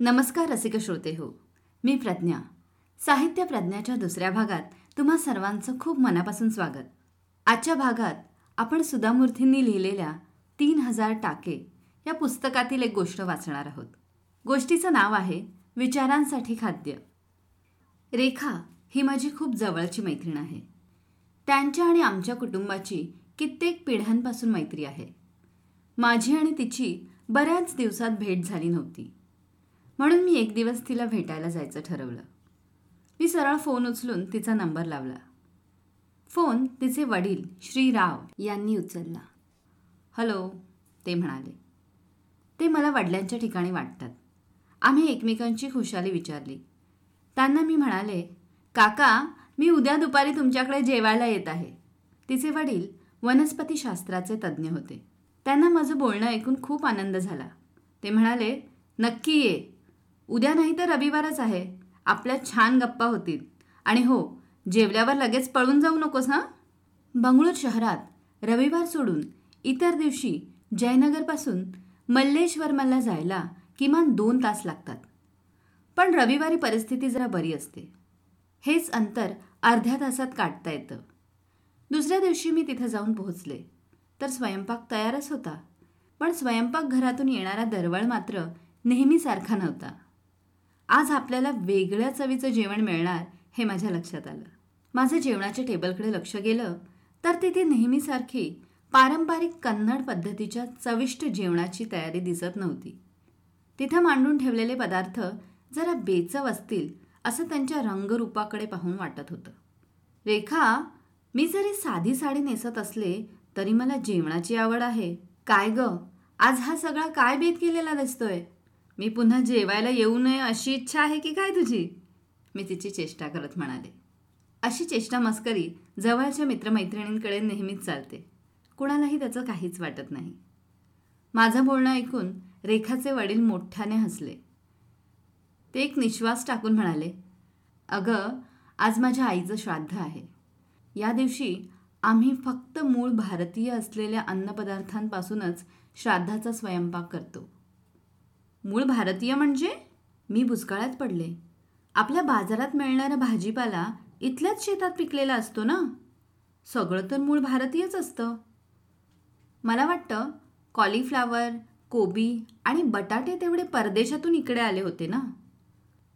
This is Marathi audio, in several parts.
नमस्कार रसिक श्रोते हो. मी प्रज्ञा. साहित्य प्रज्ञाच्या दुसऱ्या भागात तुम्हा सर्वांचं खूप मनापासून स्वागत. आजच्या भागात आपण सुधामूर्तींनी लिहिलेल्या तीन हजार टाके या पुस्तकातील एक गोष्ट वाचणार आहोत. गोष्टीचं नाव आहे विचारांसाठी खाद्य. रेखा ही माझी खूप जवळची मैत्रीण आहे. त्यांच्या आणि आमच्या कुटुंबाची कित्येक पिढ्यांपासून मैत्री आहे. माझी आणि तिची बऱ्याच दिवसात भेट झाली नव्हती. म्हणून मी एक दिवस तिला भेटायला जायचं ठरवलं. मी सरळ फोन उचलून तिचा नंबर लावला. फोन तिचे वडील श्री राव यांनी उचलला. हॅलो ते म्हणाले. ते मला वडिलांच्या ठिकाणी वाटतात. आम्ही एकमेकांची खुशाली विचारली. त्यांना मी म्हणाले काका मी उद्या दुपारी तुमच्याकडे जेवायला येत आहे तिचे वडील वनस्पतीशास्त्राचे तज्ज्ञ होते. त्यांना माझं बोलणं ऐकून खूप आनंद झाला. ते म्हणाले नक्की ये. उद्या नाही तर रविवारच आहे. आपल्या छान गप्पा होतील. आणि हो जेवल्यावर लगेच पळून जाऊ नकोस हां? बंगळूर शहरात रविवार सोडून इतर दिवशी जयनगरपासून मल्लेश्वरमला जायला किमान दोन तास लागतात. पण रविवारी परिस्थिती जरा बरी असते. हेच अंतर अर्ध्या तासात काढता येतं. दुसऱ्या दिवशी मी तिथं जाऊन पोहोचले. तर स्वयंपाक तयारच होता. पण स्वयंपाकघरातून येणारा दरवळ मात्र नेहमीसारखा नव्हता. आज आपल्याला वेगळ्या चवीचं जेवण मिळणार हे माझ्या लक्षात आलं. माझं जेवणाच्या टेबलकडे लक्ष गेलं तर तिथे नेहमीसारखी पारंपरिक कन्नड पद्धतीच्या चविष्ट जेवणाची तयारी दिसत नव्हती. तिथं मांडून ठेवलेले पदार्थ जरा बेचव असतील असं त्यांच्या रंगरूपाकडे पाहून वाटत होतं. रेखा मी जरी साधी साडी नेसत असले तरी मला जेवणाची आवड आहे. काय ग? आज हा सगळा काय बेत केलेला दिसतोय? मी पुन्हा जेवायला येऊ नये अशी इच्छा आहे की काय तुझी? मी तिची चेष्टा करत म्हणाले. अशी चेष्टा मस्करी जवळच्या मित्रमैत्रिणींकडे नेहमीच चालते. कुणालाही त्याचं काहीच वाटत नाही. माझं बोलणं ऐकून रेखाचे वडील मोठ्याने हसले. ते एक निश्वास टाकून म्हणाले अगं आज माझ्या आईचं श्राद्ध आहे. या दिवशी आम्ही फक्त मूळ भारतीय असलेल्या अन्नपदार्थांपासूनच श्राद्धाचा स्वयंपाक करतो. मूळ भारतीय म्हणजे मी भुसकाळात पडले. आपल्या बाजारात मिळणारा भाजीपाला इथल्याच शेतात पिकलेला असतो ना? सगळं तर मूळ भारतीयच असतं. मला वाटतं कॉलीफ्लावर कोबी आणि बटाटे तेवढे परदेशातून इकडे आले होते ना?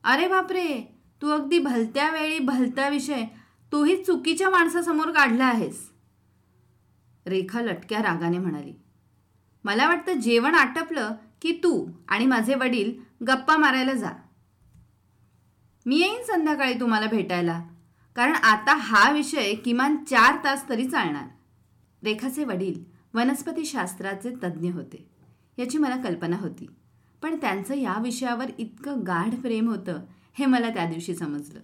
अरे बापरे! तू अगदी भलत्या वेळी भलता विषय. तूही चुकीच्या माणसासमोर काढला आहेस. रेखा लटक्या रागाने म्हणाली. मला वाटतं जेवण आटपलं की तू आणि माझे वडील गप्पा मारायला जा. मी येईन संध्याकाळी तुम्हाला भेटायला कारण आता हा विषय किमान चार तास तरी चालणार. रेखाचे वडील वनस्पतीशास्त्राचे तज्ज्ञ होते याची मला कल्पना होती. पण त्यांचं या विषयावर इतकं गाढ प्रेम होतं हे मला त्या दिवशी समजलं.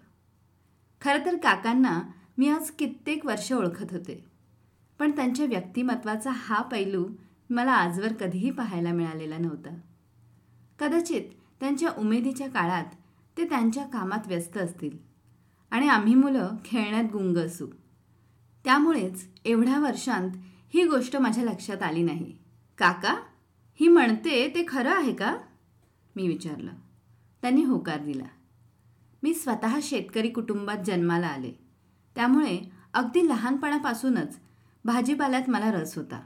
खरं तर काकांना मी आज कित्येक वर्ष ओळखत होते पण त्यांच्या व्यक्तिमत्वाचा हा पैलू मला आजवर कधीही पाहायला मिळालेला नव्हता. कदाचित त्यांच्या उमेदीच्या काळात ते त्यांच्या कामात व्यस्त असतील. आणि आम्ही मुलं खेळण्यात गुंग असू त्यामुळेच एवढ्या वर्षांत ही गोष्ट माझ्या लक्षात आली नाही. काका ही म्हणते ते खरं आहे का? मी विचारलं. त्यांनी होकार दिला. मी स्वतः शेतकरी कुटुंबात जन्माला आले. त्यामुळे अगदी लहानपणापासूनच भाजीपाल्यात मला रस होता.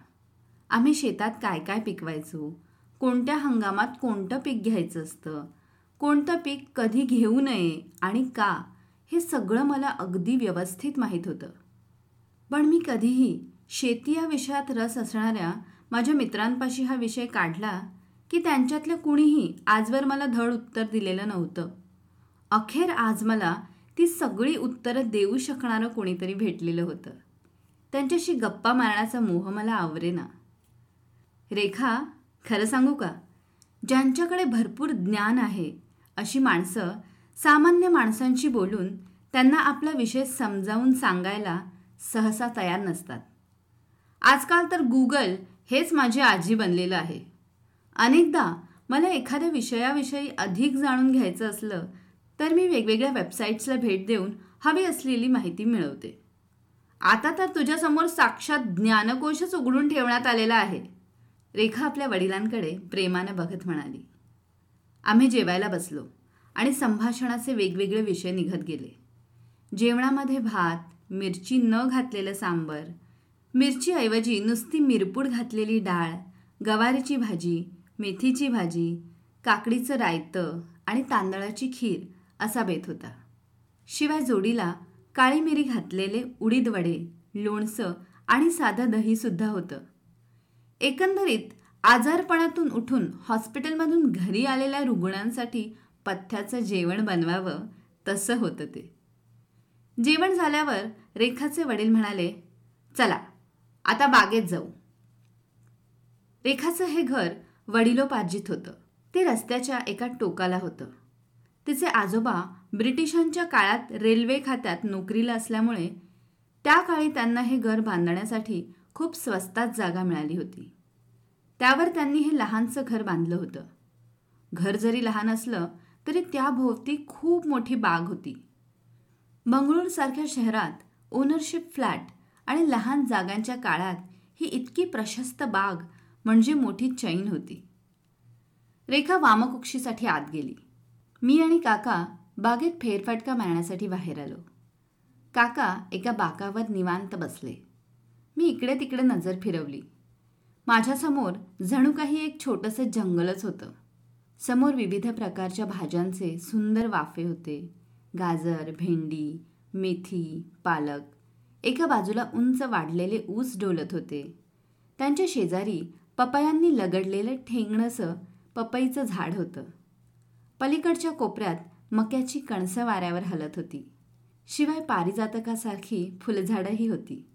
आम्ही शेतात काय काय पिकवायचो? कोणत्या हंगामात कोणतं पीक घ्यायचं असतं? कोणतं पीक कधी घेऊ नये आणि का? हे सगळं मला अगदी व्यवस्थित माहीत होतं. पण मी कधीही शेती या विषयात रस असणाऱ्या माझ्या मित्रांपाशी हा विषय काढला की त्यांच्यातल्या कुणीही आजवर मला धड उत्तर दिलेलं नव्हतं. अखेर आज मला ती सगळी उत्तरं देऊ शकणारं कोणीतरी भेटलेलं होतं. त्यांच्याशी गप्पा मारण्याचा मोह मला आवरेना. रेखा खरं सांगू का? ज्यांच्याकडे भरपूर ज्ञान आहे अशी माणसं सामान्य माणसांशी बोलून त्यांना आपला विषय समजावून सांगायला सहसा तयार नसतात. आजकाल तर गुगल हेच माझी आजी बनलेलं आहे. अनेकदा मला एखाद्या विषयाविषयी अधिक जाणून घ्यायचं असलं तर मी वेगवेगळ्या वेबसाईट्सला भेट देऊन हवी असलेली माहिती मिळवते. आता तर तुझ्यासमोर साक्षात ज्ञानकोशच उघडून ठेवण्यात आलेला आहे. रेखा आपल्या वडिलांकडे प्रेमानं बघत म्हणाली. आम्ही जेवायला बसलो आणि संभाषणाचे वेगवेगळे विषय निघत गेले. जेवणामध्ये भात मिरची न घातलेलं सांबर मिरचीऐवजी नुसती मिरपूड घातलेली डाळ गवारीची भाजी मेथीची भाजी काकडीचं रायतं आणि तांदळाची खीर असा बेत होता. शिवाय जोडीला काळी मिरी घातलेले उडीद वडे लोणचं आणि साधं दहीसुद्धा होतं. एकंदरीत आजारपणातून उठून हॉस्पिटलमधून घरी आलेल्या रुग्णांसाठी पथ्याचं जेवण बनवावं तसं होतं ते. जेवण झाल्यावर रेखाचे वडील म्हणाले चला आता बागेत जाऊ. रेखाचं हे घर वडिलोपार्जित होतं. ते रस्त्याच्या एका टोकाला होतं. तिचे आजोबा ब्रिटिशांच्या काळात रेल्वे खात्यात नोकरीला असल्यामुळे त्या काळी त्यांना हे घर बांधण्यासाठी खूप स्वस्तात जागा मिळाली होती. त्यावर त्यांनी हे लहानसं घर बांधलं होतं. घर जरी लहान असलं तरी त्याभोवती खूप मोठी बाग होती. बंगळूरसारख्या शहरात ओनरशिप फ्लॅट आणि लहान जागांच्या काळात ही इतकी प्रशस्त बाग म्हणजे मोठी चैन होती. रेखा वामकुक्षीसाठी आत गेली. मी आणि काका बागेत फेरफटका मारण्यासाठी बाहेर आलो. काका एका बाकावर निवांत बसले. मी इकडे तिकडे नजर फिरवली. माझ्यासमोर जणू काही एक छोटंसं जंगलच होतं. समोर विविध प्रकारच्या भाज्यांचे सुंदर वाफे होते. गाजर भेंडी मेथी पालक. एका बाजूला उंच वाढलेले ऊस डोलत होते. त्यांच्या शेजारी पपयांनी लगडलेलं ठेंगणंसं पपईचं झाड होतं. पलीकडच्या कोपऱ्यात मक्याची कणसं वाऱ्यावर हलत होती. शिवाय पारिजातकासारखी फुलझाडंही होती.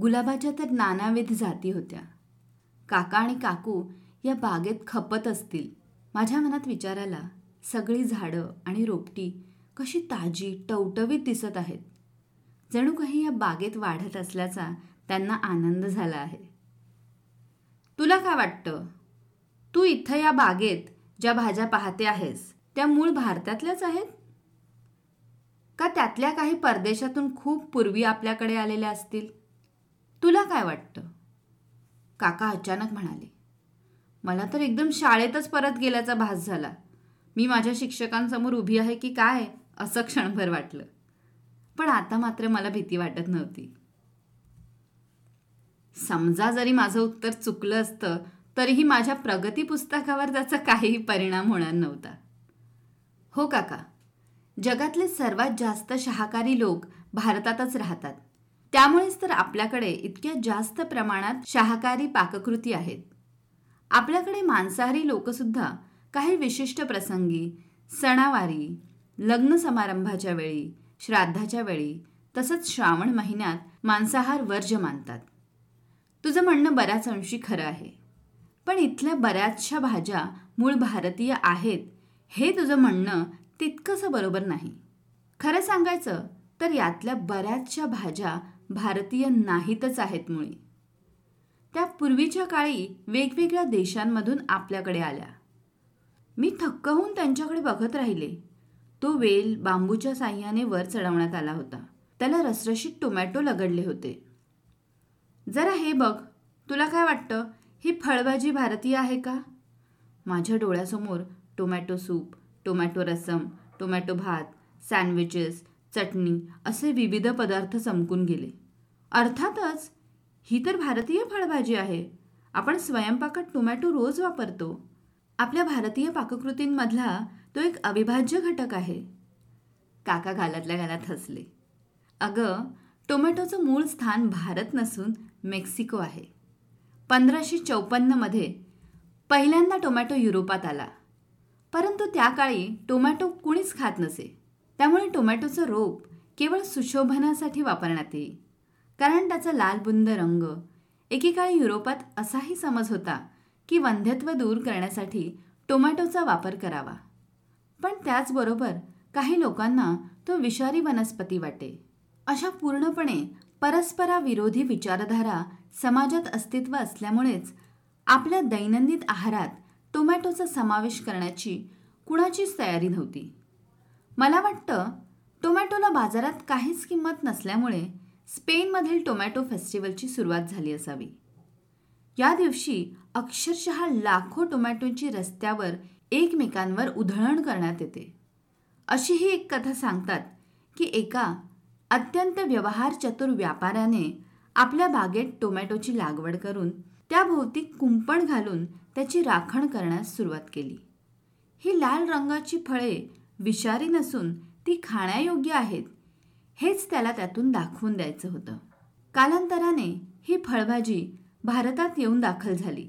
गुलाबाच्या तर नानाविध जाती होत्या. काका आणि काकू या बागेत खपत असतील. माझ्या मनात विचाराला सगळी झाडं आणि रोपटी कशी ताजी टवटवीत दिसत आहेत. जणू काही या बागेत वाढत असल्याचा त्यांना आनंद झाला आहे. तुला काय वाटतं? तू इथं या बागेत ज्या भाज्या पाहते आहेस त्या मूळ भारतातल्याच आहेत? का त्यातल्या काही परदेशातून खूप पूर्वी आपल्याकडे आलेल्या असतील? तुला काय वाटतं? काका अचानक म्हणाले मला तर एकदम शाळेतच परत गेल्याचा भास झाला. मी माझ्या शिक्षकांसमोर उभी आहे की काय असं क्षणभर वाटलं. पण आता मात्र मला भीती वाटत नव्हती. समजा जरी माझं उत्तर चुकलं असतं तरीही माझ्या प्रगती पुस्तकावर त्याचा काहीही परिणाम होणार नव्हता. हो काका. जगातले सर्वात जास्त शाकाहारी लोक भारतातच राहतात. त्यामुळेच तर आपल्याकडे इतक्या जास्त प्रमाणात शाकाहारी पाककृती आहेत. आपल्याकडे मांसाहारी लोकसुद्धा काही विशिष्ट प्रसंगी सणावारी लग्न समारंभाच्या वेळी श्राद्धाच्या वेळी तसंच श्रावण महिन्यात मांसाहार वर्ज मानतात. तुझं म्हणणं बऱ्याच अंशी खरं आहे. पण इथल्या बऱ्याचशा भाज्या मूळ भारतीय आहेत हे तुझं म्हणणं तितकंसं बरोबर नाही. खरं सांगायचं तर यातल्या बऱ्याचशा भाज्या भारतीय नाहीतच आहेत मुळी. त्या पूर्वीच्या काळी वेगवेगळ्या देशांमधून आपल्याकडे आल्या. मी थक्क होऊन त्यांच्याकडे बघत राहिले. तो वेल बांबूच्या साह्याने वर चढवण्यात आला होता. त्याला रसरशीत टोमॅटो लगडले होते. जरा हे बघ तुला काय वाटतं? ही फळभाजी भारतीय आहे का? माझ्या डोळ्यासमोर tomato soup tomato rasam tomato भात सँडविचेस चटणी असे विविध पदार्थ चमकून गेले. अर्थातच ही तर भारतीय फळभाजी आहे. आपण स्वयंपाकात टोमॅटो रोज वापरतो. आपल्या भारतीय पाककृतींमधला तो एक अविभाज्य घटक आहे. काका घालातल्या गालात हसले. अगं टोमॅटोचं मूळ स्थान भारत नसून मेक्सिको आहे. पंधराशे चौपन्नमध्ये पहिल्यांदा टोमॅटो युरोपात आला. परंतु त्या काळी टोमॅटो कुणीच खात नसे. त्यामुळे टोमॅटोचं रोप केवळ सुशोभनासाठी वापरण्यात येई कारण त्याचा लालबुंद रंग एकेकाळी युरोपात असाही समज होता की वंध्यत्व दूर करण्यासाठी टोमॅटोचा वापर करावा. पण त्याचबरोबर काही लोकांना तो विषारी वनस्पती वाटे. अशा पूर्णपणे परस्पराविरोधी विचारधारा समाजात अस्तित्व असल्यामुळेच आपल्या दैनंदिन आहारात टोमॅटोचा समावेश करण्याची कुणाचीच तयारी नव्हती. मला वाटतं टोमॅटोला बाजारात काहीच किंमत नसल्यामुळे स्पेनमधील टोमॅटो फेस्टिवलची सुरुवात झाली असावी. या दिवशी अक्षरशः लाखो टोमॅटोची रस्त्यावर एकमेकांवर उधळण करण्यात येते. अशी ही एक कथा सांगतात की एका अत्यंत व्यवहार चतुर व्यापाऱ्याने आपल्या बागेत टोमॅटोची लागवड करून त्याभोवती कुंपण घालून त्याची राखण करण्यास सुरुवात केली. ही लाल रंगाची फळे विषारी नसून ती खाण्यायोग्य आहेत. हेच त्याला त्यातून दाखवून द्यायचं होतं. कालांतराने ही फळभाजी भारतात येऊन दाखल झाली.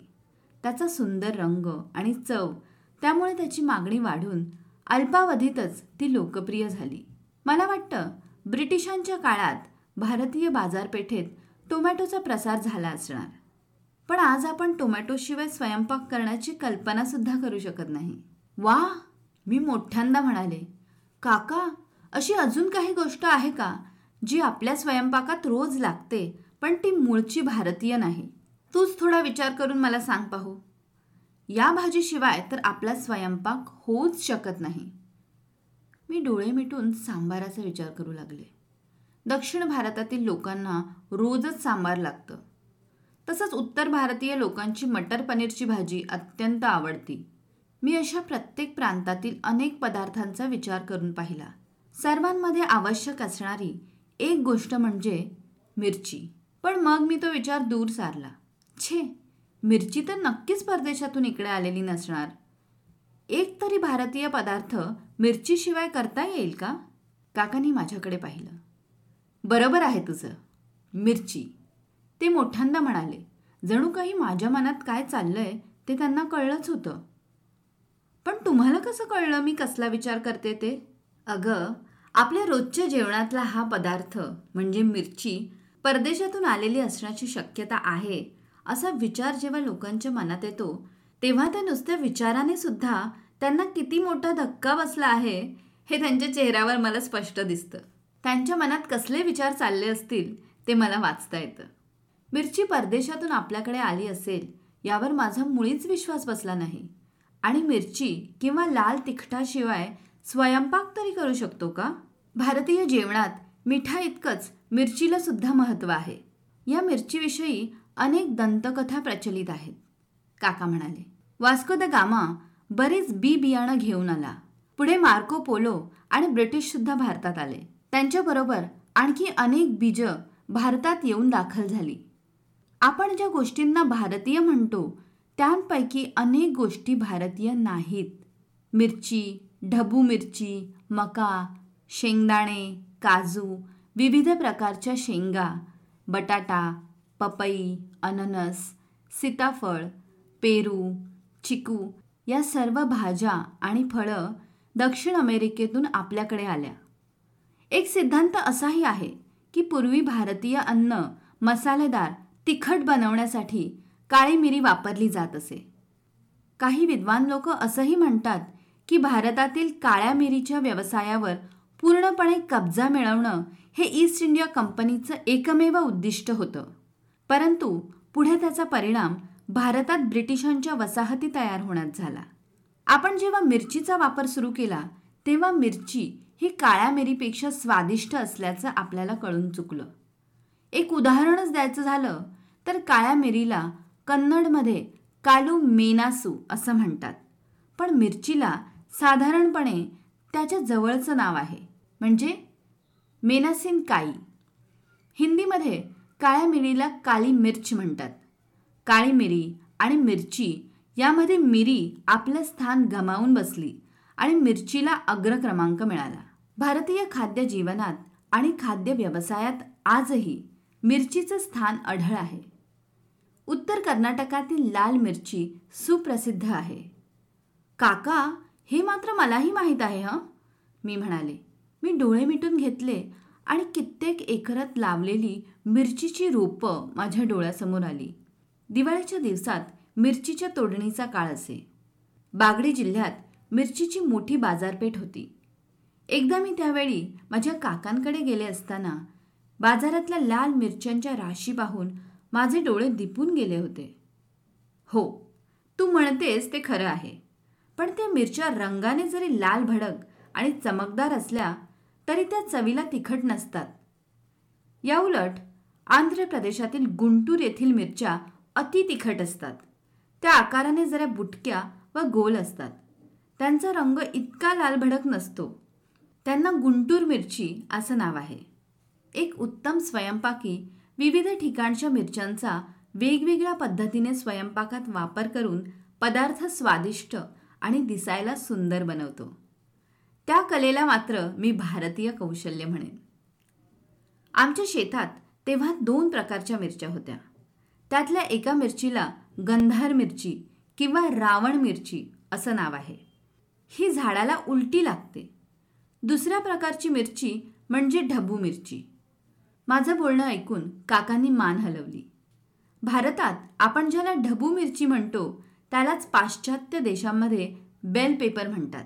त्याचा सुंदर रंग आणि चव त्यामुळे त्याची मागणी वाढून अल्पावधीतच ती लोकप्रिय झाली. मला वाटतं ब्रिटिशांच्या काळात भारतीय बाजारपेठेत टोमॅटोचा प्रसार झाला असणार. पण आज आपण टोमॅटोशिवाय स्वयंपाक करण्याची कल्पनासुद्धा करू शकत नाही. वा! मी मोठ्यांदा म्हणाले काका अशी अजून काही गोष्ट आहे का जी आपल्या स्वयंपाकात रोज लागते पण ती मूळची भारतीय नाही? तूच थोडा विचार करून मला सांग पाहू. या भाजीशिवाय तर आपला स्वयंपाक होऊच शकत नाही. मी डोळे मिटून सांबाराचा विचार करू लागले. दक्षिण भारतातील लोकांना रोजच सांबार लागतं. तसंच उत्तर भारतीय लोकांची मटर पनीरची भाजी अत्यंत आवडती. मी अशा प्रत्येक प्रांतातील अनेक पदार्थांचा विचार करून पाहिला. सर्वांमध्ये आवश्यक असणारी एक गोष्ट म्हणजे मिरची. पण मग मी तो विचार दूर सारला. छे मिरची तर नक्कीच परदेशातून इकडे आलेली नसणार. एक तरी भारतीय पदार्थ मिरचीशिवाय करता येईल का? काकांनी माझ्याकडे पाहिलं. बरोबर आहे तुझं. मिरची. ते मोठ्यांदा म्हणाले जणू काही माझ्या मनात काय चाललं आहे ते त्यांना कळलंच होतं. पण तुम्हाला कसं कळलं मी कसला विचार करते ते? अगं आपल्या रोजच्या जेवणातला हा पदार्थ म्हणजे मिरची परदेशातून आलेली असण्याची शक्यता आहे असा विचार जेव्हा लोकांच्या मनात येतो तेव्हा त्या नुसत्या विचाराने सुद्धा त्यांना किती मोठा धक्का बसला आहे हे त्यांच्या चेहऱ्यावर मला स्पष्ट दिसतं. त्यांच्या मनात कसले विचार चालले असतील ते मला वाचता येतं. मिरची परदेशातून आपल्याकडे आली असेल यावर माझा मुळीच विश्वास बसला नाही. आणि मिरची किंवा लाल तिखटाशिवाय स्वयंपाक तरी करू शकतो का? भारतीय जेवणात मिठा इतकंच मिरचीला सुद्धा महत्त्व आहे. या मिरचीविषयी अनेक दंतकथा प्रचलित आहेत. काका म्हणाले वास्को द गामा बरेच बी बियाणं घेऊन आला. पुढे मार्को पोलो आणि ब्रिटिश सुद्धा भारतात आले. त्यांच्याबरोबर आणखी अनेक बीज भारतात येऊन दाखल झाली. आपण ज्या गोष्टींना भारतीय म्हणतो त्यांपैकी अनेक गोष्टी भारतीय नाहीत. मिरची ढबू मिरची मका शेंगदाणे काजू विविध प्रकारच्या शेंगा बटाटा पपई अननस सीताफळ पेरू चिकू या सर्व भाज्या आणि फळं दक्षिण अमेरिकेतून आपल्याकडे आल्या. एक सिद्धांत असाही आहे की पूर्वी भारतीय अन्न मसालेदार तिखट बनवण्यासाठी काळी मिरी वापरली जात असे. काही विद्वान लोक असंही म्हणतात की भारतातील काळ्या मिरीच्या व्यवसायावर पूर्णपणे कब्जा मिळवणं हे ईस्ट इंडिया कंपनीचं एकमेव उद्दिष्ट होतं. परंतु पुढे त्याचा परिणाम भारतात ब्रिटिशांच्या वसाहती तयार होण्यात झाला. आपण जेव्हा मिरचीचा वापर सुरू केला तेव्हा मिरची ही काळ्या मिरीपेक्षा स्वादिष्ट असल्याचं आपल्याला कळून चुकलं. एक उदाहरणच द्यायचं झालं तर काळ्या मिरीला कन्नडमध्ये कालू मेनासू असं म्हणतात. पण मिरचीला साधारणपणे त्याच्या जवळचं नाव आहे. म्हणजे मेनासिन काई. हिंदीमध्ये काळ्या मिरीला काळी मिर्च म्हणतात. काळी मिरी आणि मिरची यामध्ये मिरी आपलं स्थान गमावून बसली आणि मिरचीला अग्रक्रमांक मिळाला. भारतीय खाद्य जीवनात आणि खाद्य व्यवसायात आजही मिरचीचं स्थान अढळ आहे. उत्तर कर्नाटकातील लाल मिरची सुप्रसिद्ध आहे. काका हे मात्र मलाही माहीत आहे हं? मी म्हणाले. मी डोळे मिटून घेतले आणि कित्येक एकरात लावलेली मिरचीची रोपं माझ्या डोळ्यासमोर आली. दिवाळीच्या दिवसात मिरचीच्या तोडणीचा काळ असे. बागडी जिल्ह्यात मिरचीची मोठी बाजारपेठ होती. एकदा मी त्यावेळी माझ्या काकांकडे गेले असताना बाजारातल्या लाल मिरच्यांच्या राशी पाहून माझे डोळे दिपून गेले होते. हो तू म्हणतेस ते खरं आहे. पण त्या मिरच्या रंगाने जरी लाल भडक आणि चमकदार असल्या तरी त्या चवीला तिखट नसतात. याउलट आंध्र प्रदेशातील गुंटूर येथील मिरच्या अति तिखट असतात. त्या आकाराने जरा बुटक्या व गोल असतात. त्यांचा रंग इतका लालभडक नसतो. त्यांना गुंटूर मिरची असं नाव आहे. एक उत्तम स्वयंपाकी विविध ठिकाणच्या मिरच्यांचा वेगवेगळ्या पद्धतीने स्वयंपाकात वापर करून पदार्थ स्वादिष्ट आणि दिसायला सुंदर बनवतो. त्या कलेला मात्र मी भारतीय कौशल्य म्हणेन. आमच्या शेतात तेव्हा दोन प्रकारच्या मिरच्या होत्या. त्यातल्या एका मिरचीला गंधार मिरची किंवा रावण मिरची असं नाव आहे. ही झाडाला उलटी लागते. दुसऱ्या प्रकारची मिरची म्हणजे ढबू मिरची. माझं बोलणं ऐकून काकांनी मान हलवली. भारतात आपण ज्याला ढबू मिरची म्हणतो त्यालाच पाश्चात्य देशांमध्ये बेल पेपर म्हणतात.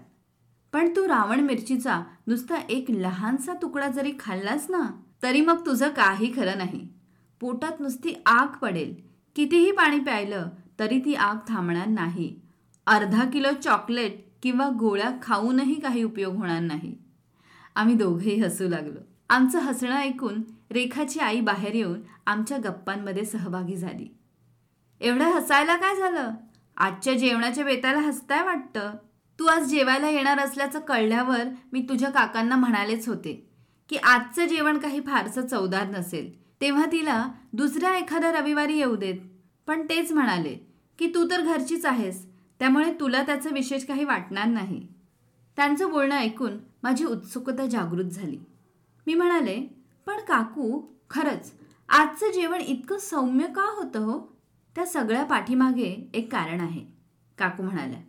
पण तू रावण मिरचीचा नुसता एक लहानसा तुकडा जरी खाल्लास ना तरी मग तुझं काही खरं नाही. पोटात नुसती आग पडेल. कितीही पाणी प्यायलं तरी ती आग थांबणार नाही. अर्धा किलो चॉकलेट किंवा गोळ्या खाऊनही काही उपयोग होणार नाही. आम्ही दोघेही हसू लागलो. आमचं हसणं ऐकून रेखाची आई बाहेर येऊन आमच्या गप्पांमध्ये सहभागी झाली. एवढं हसायला काय झालं? आजच्या जेवणाच्या बेताला हसताय वाटतं. तू आज जेवायला येणार असल्याचं कळल्यावर मी तुझ्या काकांना म्हणालेच होते की आजचं जेवण काही फारसं चवदार नसेल. तेव्हा तिला दुसऱ्या एखाद्या रविवारी येऊ देत. पण तेच म्हणाले की तू तर घरचीच आहेस त्यामुळे तुला त्याचं विशेष काही वाटणार नाही. त्यांचं बोलणं ऐकून माझी उत्सुकता जागृत झाली. मी म्हणाले पण काकू खरंच आजचं जेवण इतकं सौम्य का होतं हो? त्या सगळ्या पाठीमागे एक कारण आहे काकू म्हणाल्या.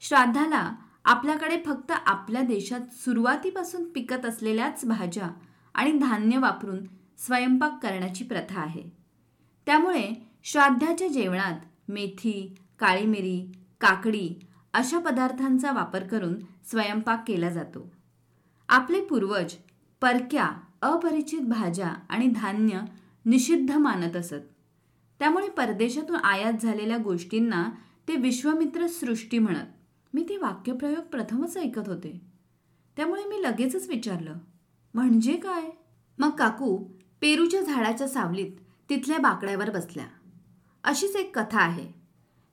श्राद्धाला आपल्याकडे फक्त आपल्या देशात सुरुवातीपासून पिकत असलेल्याच भाज्या आणि धान्य वापरून स्वयंपाक करण्याची प्रथा आहे. त्यामुळे श्राद्धाच्या जेवणात मेथी काळी मिरी काकडी अशा पदार्थांचा वापर करून स्वयंपाक केला जातो. आपले पूर्वज परक्या अपरिचित भाज्या आणि धान्य निषिद्ध मानत असत. त्यामुळे परदेशातून आयात झालेल्या गोष्टींना ते विश्वमित्र सृष्टी म्हणत. मी ते वाक्यप्रयोग प्रथमच ऐकत होते. त्यामुळे मी लगेचच विचारलं म्हणजे काय? मग काकू पेरूच्या झाडाच्या सावलीत तिथल्या बाकड्यावर बसल्या. अशीच एक कथा आहे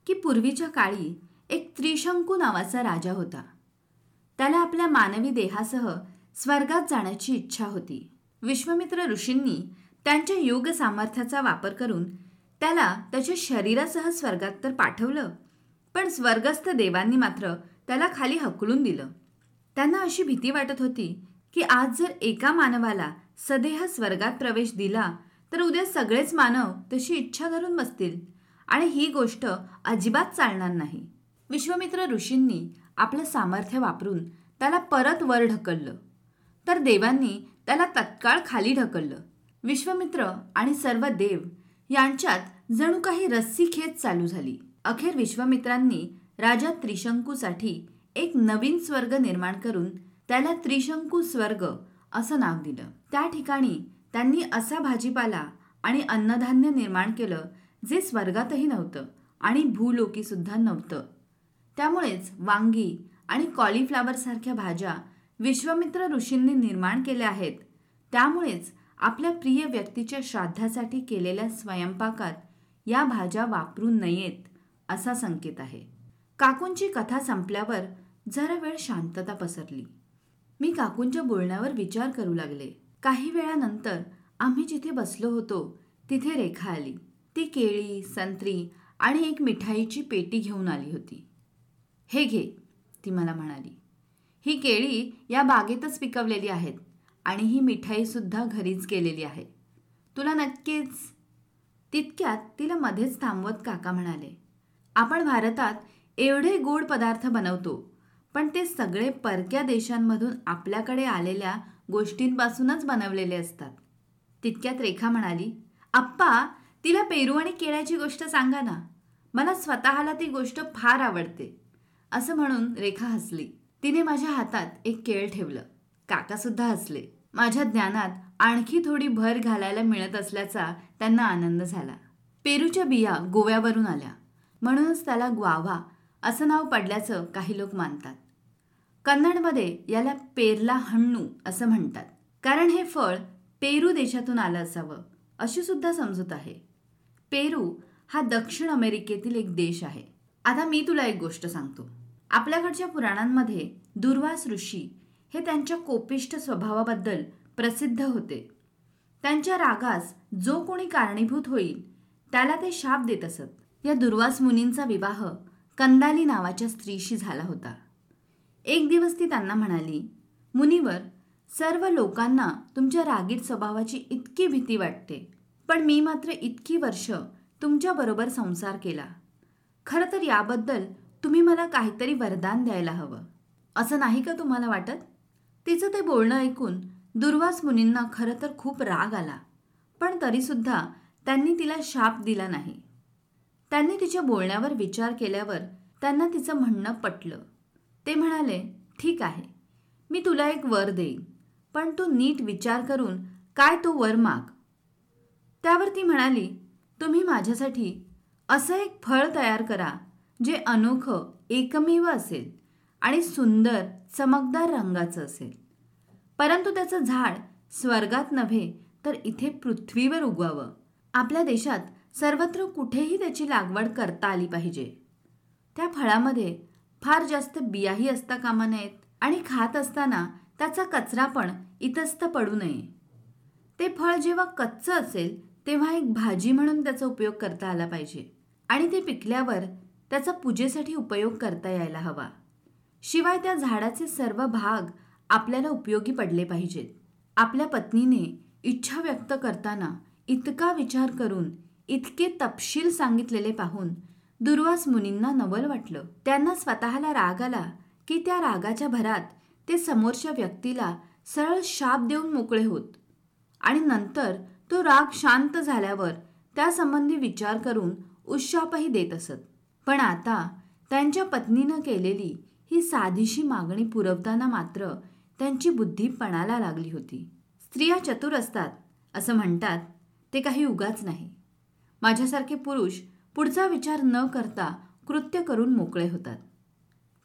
की पूर्वीच्या काळी एक त्रिशंकू नावाचा राजा होता. त्याला आपल्या मानवी देहासह स्वर्गात जाण्याची इच्छा होती. विश्वमित्र ऋषींनी त्यांच्या योग सामर्थ्याचा वापर करून त्याला त्याच्या शरीरासह स्वर्गात तर पाठवलं पण स्वर्गस्थ देवांनी मात्र त्याला खाली हकलून दिलं. त्यांना अशी भीती वाटत होती की आज जर एका मानवाला सदेह स्वर्गात प्रवेश दिला तर उद्या सगळेच मानव तशी इच्छा धरून बसतील आणि ही गोष्ट अजिबात चालणार नाही. विश्वमित्र ऋषींनी आपलं सामर्थ्य वापरून त्याला परत वर ढकललं. तर देवांनी त्याला तत्काळ खाली ढकललं. विश्वमित्र आणि सर्व देव यांच्यात जणू काही रस्सी खेच चालू झाली. अखेर विश्वामित्रांनी राजा त्रिशंकूसाठी एक नवीन स्वर्ग निर्माण करून त्याला त्रिशंकू स्वर्ग असं नाव दिलं. त्या ठिकाणी त्यांनी असा भाजीपाला आणि अन्नधान्य निर्माण केलं जे स्वर्गातही नव्हतं आणि भूलोकीसुद्धा नव्हतं. त्यामुळेच वांगी आणि कॉलीफ्लावरसारख्या भाज्या विश्वामित्र ऋषींनी निर्माण केल्या आहेत. त्यामुळेच आपल्या प्रिय व्यक्तीच्या श्राद्धासाठी केलेल्या स्वयंपाकात या भाज्या वापरू नयेत असा संकेत आहे. काकूंची कथा संपल्यावर जरा वेळ शांतता पसरली. मी काकूंच्या बोलण्यावर विचार करू लागले. काही वेळानंतर आम्ही जिथे बसलो होतो तिथे रेखा आली. ती केळी संत्री आणि एक मिठाईची पेटी घेऊन आली होती. हे घे ती मला म्हणाली. ही केळी या बागेतच पिकवलेली आहेत आणि ही मिठाईसुद्धा घरीच केलेली आहे. तुला नक्कीच तितक्यात तिला मध्येच थांबवत काका म्हणाले आपण भारतात एवढे गोड पदार्थ बनवतो पण ते सगळे परक्या देशांमधून आपल्याकडे आलेल्या गोष्टींपासूनच बनवलेले असतात. तितक्यात रेखा म्हणाली आप्पा तिला पेरू आणि केळ्याची गोष्ट सांगा ना. मला स्वतःला ती गोष्ट फार आवडते. असं म्हणून रेखा हसली. तिने माझ्या हातात एक केळ ठेवलं. काकासुद्धा हसले. माझ्या ज्ञानात आणखी थोडी भर घालायला मिळत असल्याचा त्यांना आनंद झाला. पेरूच्या बिया गोव्यावरून आल्या. म्हणूनच त्याला ग्वाव्हा असं नाव पडल्याचं काही लोक मानतात. कन्नडमध्ये याला पेरला हण्णू असं म्हणतात. कारण हे फळ पेरू देशातून आलं असावं अशी सुद्धा समजूत आहे. पेरू हा दक्षिण अमेरिकेतील एक देश आहे. आता मी तुला एक गोष्ट सांगतो. आपल्याकडच्या पुराणांमध्ये दुर्वास ऋषी हे त्यांच्या कोपिष्ट स्वभावाबद्दल प्रसिद्ध होते. त्यांच्या रागास जो कोणी कारणीभूत होईल त्याला ते शाप देत असत. या दुर्वास मुनींचा विवाह कंदाली नावाच्या स्त्रीशी झाला होता. एक दिवस ती त्यांना म्हणाली मुनीवर सर्व लोकांना तुमच्या रागीट स्वभावाची इतकी भीती वाटते पण मी मात्र इतकी वर्ष तुमच्याबरोबर संसार केला. खरं तर याबद्दल तुम्ही मला काहीतरी वरदान द्यायला हवं. असं नाही का तुम्हाला वाटत? तिचं ते बोलणं ऐकून दुर्वास मुनींना खरं तर खूप राग आला. पण तरीसुद्धा त्यांनी तिला शाप दिला नाही. त्यांनी तिच्या बोलण्यावर विचार केल्यावर त्यांना तिचं म्हणणं पटलं. ते म्हणाले ठीक आहे. मी तुला एक वर देईन. पण तू नीट विचार करून काय तो वर माग. त्यावर ती म्हणाली तुम्ही माझ्यासाठी असं एक फळ तयार करा जे अनोखं एकमेव असेल आणि सुंदर चमकदार रंगाचं असेल. परंतु त्याचं झाड स्वर्गात नव्हे तर इथे पृथ्वीवर उगवावं. आपल्या देशात सर्वत्र कुठेही त्याची लागवड करता आली पाहिजे. त्या फळामध्ये फार जास्त बियाही असता कामा नयेत आणि खात असताना त्याचा कचरा पण इतस्त पडू नये. ते फळ जेव्हा कच्चं असेल तेव्हा एक भाजी म्हणून त्याचा उपयोग करता आला पाहिजे आणि ते पिकल्यावर त्याचा पूजेसाठी उपयोग करता यायला हवा. शिवाय त्या झाडाचे सर्व भाग आपल्याला उपयोगी पडले पाहिजेत. आपल्या पत्नीने इच्छा व्यक्त करताना इतका विचार करून इतके तपशील सांगितलेले पाहून दुर्वास मुनींना नवल वाटलं. त्यांना स्वतःला राग आला की त्या रागाच्या भरात ते समोरच्या व्यक्तीला सरळ शाप देऊन मोकळे होत आणि नंतर तो राग शांत झाल्यावर त्यासंबंधी विचार करून उशापही देत असत. पण आता त्यांच्या पत्नीनं केलेली ही साधीशी मागणी पुरवताना मात्र त्यांची बुद्धी पणाला लागली होती. स्त्रिया चतुर असतात असं म्हणतात ते काही उगाच नाही. माझ्यासारखे पुरुष पुढचा विचार न करता कृत्य करून मोकळे होतात.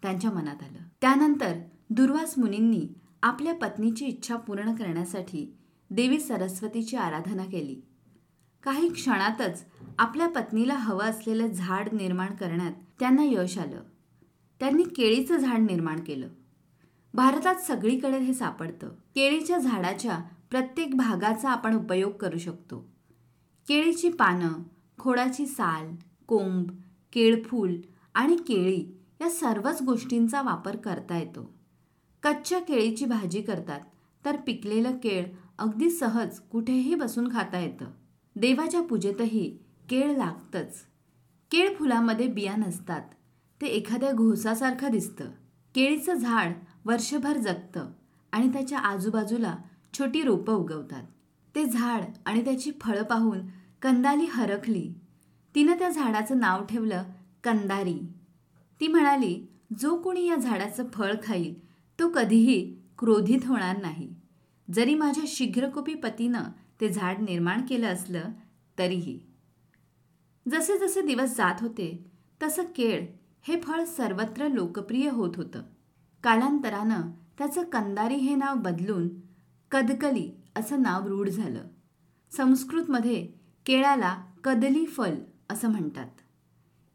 त्यांच्या मनात आलं. त्यानंतर दुर्वास मुनींनी आपल्या पत्नीची इच्छा पूर्ण करण्यासाठी देवी सरस्वतीची आराधना केली. काही क्षणातच आपल्या पत्नीला हवं असलेलं झाड निर्माण करण्यात त्यांना यश आलं. त्यांनी केळीचं झाड निर्माण केलं. भारतात सगळीकडे हे सापडतं. केळीच्या झाडाच्या प्रत्येक भागाचा आपण उपयोग करू शकतो. केळीची पानं खोडाची साल कोंब केळफूल आणि केळी या सर्वच गोष्टींचा वापर करता येतो. कच्च्या केळीची भाजी करतात तर पिकलेलं केळ अगदी सहज कुठेही बसून खाता येतं. देवाच्या पूजेतही केळ लागतंच. केळ फुलामध्ये बिया नसतात. ते एखाद्या घोसासारखं दिसतं. केळीचं झाड वर्षभर जगतं आणि त्याच्या आजूबाजूला छोटी रोपं उगवतात. ते झाड आणि त्याची फळं पाहून कंदाली हरखली. तिनं त्या झाडाचं नाव ठेवलं कंदारी. ती म्हणाली जो कोणी या झाडाचं फळ खाईल तो कधीही क्रोधित होणार नाही. जरी माझ्या शीघ्रकोपी पतीनं ते झाड निर्माण केलं असलं तरीही. जसे जसे दिवस जात होते तसं केळ हे फळ सर्वत्र लोकप्रिय होत होतं. कालांतरानं त्याचं कंदारी हे नाव बदलून कदकली असं नाव रूढ झालं. संस्कृतमध्ये केळाला कदली फल असं म्हणतात.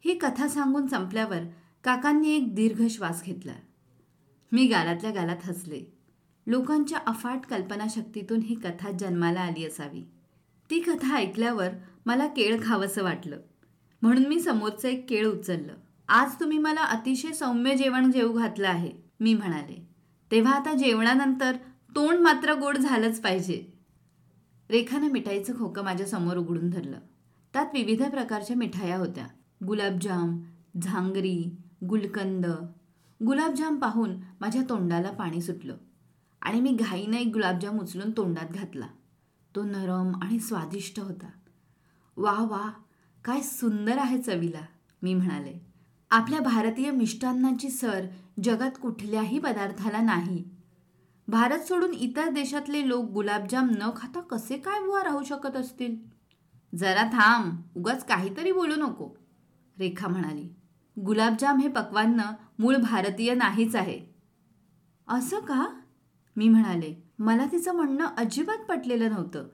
ही कथा सांगून संपल्यावर काकांनी एक दीर्घ श्वास घेतला. मी गालातल्या गालात हसले. लोकांच्या अफाट कल्पनाशक्तीतून ही कथा जन्माला आली असावी. ती कथा ऐकल्यावर मला केळ खावंसं वाटलं. म्हणून मी समोरचं एक केळ उचललं. आज तुम्ही मला अतिशय सौम्य जेवण जेवू घातलं आहे मी म्हणाले. तेव्हा आता जेवणानंतर तोंड मात्र गोड झालंच पाहिजे. रेखानं मिठाईचं खोकं माझ्यासमोर उघडून धरलं. त्यात विविध प्रकारच्या मिठाया होत्या. गुलाबजाम झांगरी गुलकंद. गुलाबजाम पाहून माझ्या तोंडाला पाणी सुटलं. आणि मी घाईनं एक गुलाबजाम उचलून तोंडात घातला. तो नरम आणि स्वादिष्ट होता. वा वा काय सुंदर आहे चवीला मी म्हणाले. आपल्या भारतीय मिष्टान्नाची सर जगात कुठल्याही पदार्थाला नाही. भारत सोडून इतर देशातले लोक गुलाबजाम न खाता कसे काय बुवा राहू शकत असतील? जरा थांब उगाच काहीतरी बोलू नको रेखा म्हणाली. गुलाबजाम हे पक्वान्न मूळ भारतीय नाहीच आहे. असं का? मी म्हणाले मला तिचं म्हणणं अजिबात पटलेलं नव्हतं.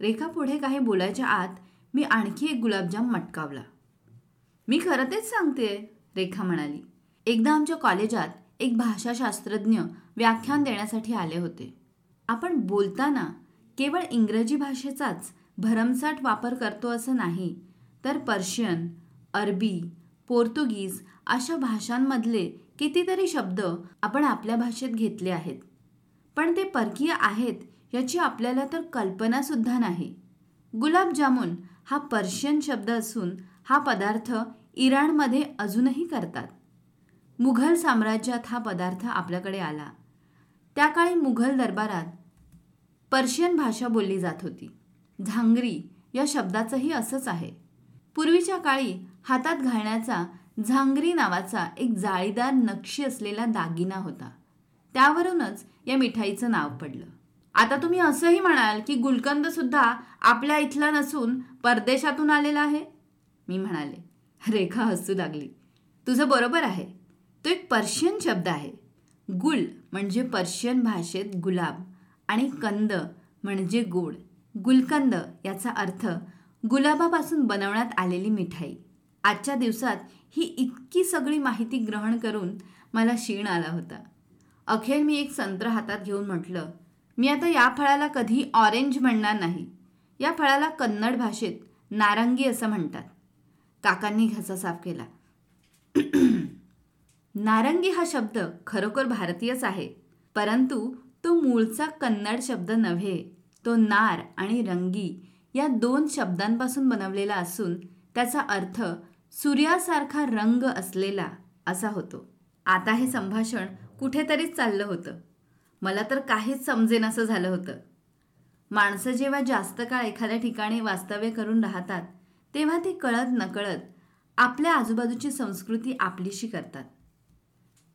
रेखा पुढे काही बोलायच्या आत मी आणखी एक गुलाबजाम मटकावला. मी खरं तेच सांगते रेखा म्हणाली. एकदा आमच्या कॉलेजात एक भाषाशास्त्रज्ञ व्याख्यान देण्यासाठी आले होते. आपण बोलताना केवळ इंग्रजी भाषेचाच भरमसाठ वापर करतो असं नाही तर पर्शियन अरबी पोर्तुगीज अशा भाषांमधले कितीतरी शब्द आपण आपल्या भाषेत घेतले आहेत. पण ते परकीय आहेत याची आपल्याला तर कल्पनासुद्धा नाही. गुलाबजामुन हा पर्शियन शब्द असून हा पदार्थ इराणमध्ये अजूनही करतात. मुघल साम्राज्यात हा पदार्थ आपल्याकडे आला. त्या काळी मुघल दरबारात पर्शियन भाषा बोलली जात होती. झांगरी या शब्दाचंही असंच आहे. पूर्वीच्या काळी हातात घालण्याचा झांगरी नावाचा एक जाळीदार नक्षी असलेला दागिना होता. त्यावरूनच या मिठाईचं नाव पडलं. आता तुम्ही असंही म्हणाल की गुलकंद सुद्धा आपल्या इथला नसून परदेशातून आलेला आहे? मी म्हणाले रेखा हसू लागली. तुझं बरोबर आहे. तो एक पर्शियन शब्द आहे. गुल म्हणजे पर्शियन भाषेत गुलाब आणि कंद म्हणजे गोड. गुलकंद याचा अर्थ गुलाबापासून बनवण्यात आलेली मिठाई. आजच्या दिवसात ही इतकी सगळी माहिती ग्रहण करून मला शीण आला होता. अखेर मी एक संत्र हातात घेऊन म्हटलं मी आता या फळाला कधी ऑरेंज म्हणणार नाही. या फळाला कन्नड भाषेत नारंगी असं म्हणतात. काकांनी घसा साफ केला. नारंगी हा शब्द खरोखर भारतीयच आहे परंतु तो मूळचा कन्नड शब्द नव्हे. तो नार आणि रंगी या दोन शब्दांपासून बनवलेला असून त्याचा अर्थ सूर्यासारखा रंग असलेला असा होतो. आता हे संभाषण कुठेतरीच चाललं होतं. मला तर काहीच समजेन असं झालं होतं. माणसं जेव्हा जास्त काळ एखाद्या ठिकाणी वास्तव्य करून राहतात तेव्हा ती कळत नकळत आपल्या आजूबाजूची संस्कृती आपलीशी करतात.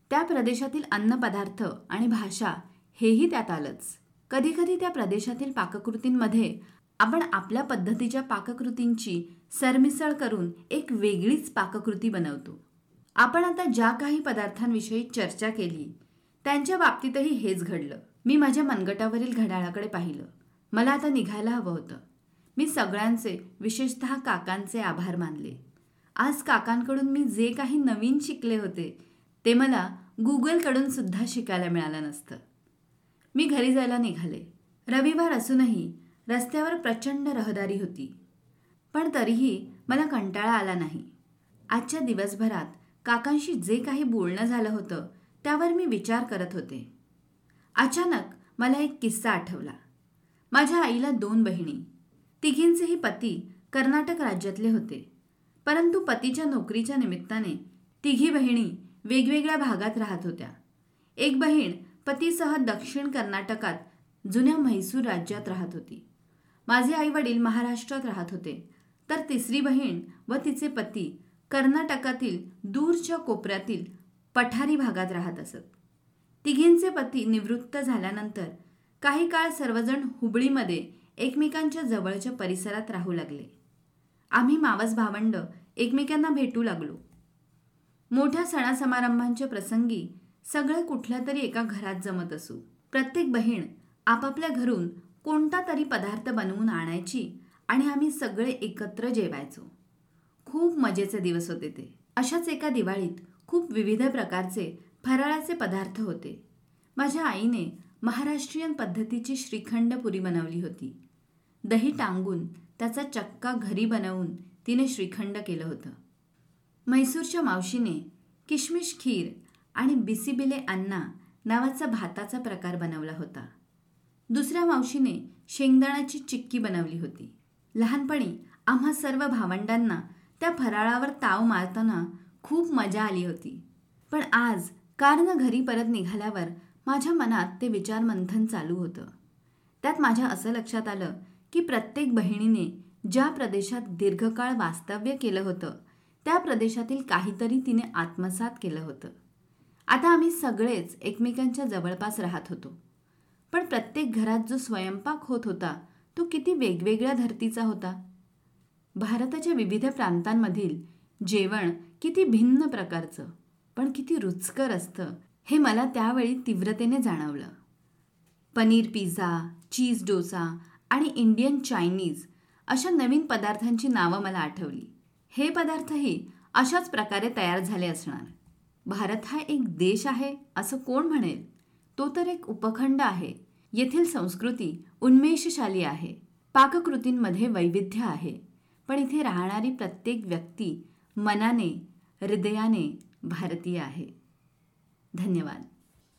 त्या प्रदेशातील अन्नपदार्थ आणि भाषा हेही त्यात आलंच. कधीकधी त्या प्रदेशातील पाककृतींमध्ये आपण आपल्या पद्धतीच्या पाककृतींची सरमिसळ करून एक वेगळीच पाककृती बनवतो. आपण आता ज्या काही पदार्थांविषयी चर्चा केली त्यांच्या बाबतीतही हेच घडलं. मी माझ्या मनगटावरील घड्याळाकडे पाहिलं. मला आता निघायला हवं होतं. मी सगळ्यांचे विशेषत काकांचे आभार मानले. आज काकांकडून मी जे काही नवीन शिकले होते ते मला गुगलकडून सुद्धा शिकायला मिळालं नसतं. मी घरी जायला निघाले. रविवार असूनही रस्त्यावर प्रचंड रहदारी होती. पण तरीही मला कंटाळा आला नाही. आजच्या दिवसभरात काकांशी जे काही बोलणं झालं होतं त्यावर मी विचार करत होते. अचानक मला एक किस्सा आठवला. माझ्या आईला दोन बहिणी. तिघींचेही पती कर्नाटक राज्यातले होते. परंतु पतीच्या नोकरीच्या निमित्ताने तिघी बहिणी वेगवेगळ्या भागात राहत होत्या. एक बहीण पतीसह दक्षिण कर्नाटकात जुन्या म्हैसूर राज्यात राहत होती. माझे आई वडील महाराष्ट्रात राहत होते. तर तिसरी बहीण व तिचे पती कर्नाटकातील दूरच्या कोपऱ्यातील पठारी भागात राहत असत. तिघींचे पती निवृत्त झाल्यानंतर काही काळ सर्वजण हुबळीमध्ये एकमेकांच्या जवळच्या परिसरात राहू लागले. आम्ही मावस भावंड एकमेकांना भेटू लागलो. मोठ्या सणासमारंभांच्या प्रसंगी सगळे कुठल्या तरी एका घरात जमत असू. प्रत्येक बहीण आपापल्या घरून कोणता तरी पदार्थ बनवून आणायची आणि आम्ही सगळे एकत्र जेवायचो. खूप मजेचे दिवस होते ते. अशाच एका दिवाळीत खूप विविध प्रकारचे फराळाचे पदार्थ होते. माझ्या आईने महाराष्ट्रीयन पद्धतीची श्रीखंड पुरी बनवली होती. दही टांगून त्याचा चक्का घरी बनवून तिने श्रीखंड केलं होतं. म्हैसूरच्या मावशीने किशमिश खीर आणि बिसिबिले अन्ना नावाचा भाताचा प्रकार बनवला होता. दुसऱ्या मावशीने शेंगदाण्याची चिक्की बनवली होती. लहानपणी आम्हा सर्व भावंडांना त्या फराळावर ताव मारताना खूप मजा आली होती. पण आज कारनं घरी परत निघाल्यावर माझ्या मनात ते विचार मंथन चालू होतं. त्यात माझ्या असं लक्षात आलं की प्रत्येक बहिणीने ज्या प्रदेशात दीर्घकाळ वास्तव्य केलं होतं त्या प्रदेशातील काहीतरी तिने आत्मसात केलं होतं. आता आम्ही सगळेच एकमेकांच्या जवळपास राहत होतो. पण प्रत्येक घरात जो स्वयंपाक होत होता तो किती वेगवेगळ्या धर्तीचा होता. भारताच्या विविध प्रांतांमधील जेवण किती भिन्न प्रकारचं पण किती रुचकर असतं हे मला त्यावेळी तीव्रतेने जाणवलं. पनीर पिझ्झा चीज डोसा आणि इंडियन चायनीज अशा नवीन पदार्थांची नावं मला आठवली. हे पदार्थही अशाच प्रकारे तयार झाले असणार. भारत हा एक देश आहे असं कोण म्हणेल? तो तर एक उपखंड आहे. येथील संस्कृती उन्मेषशाली आहे. पाककृतींमध्ये वैविध्य आहे. पण इथे राहणारी प्रत्येक व्यक्ती मनाने हृदयाने भारतीय आहे. धन्यवाद.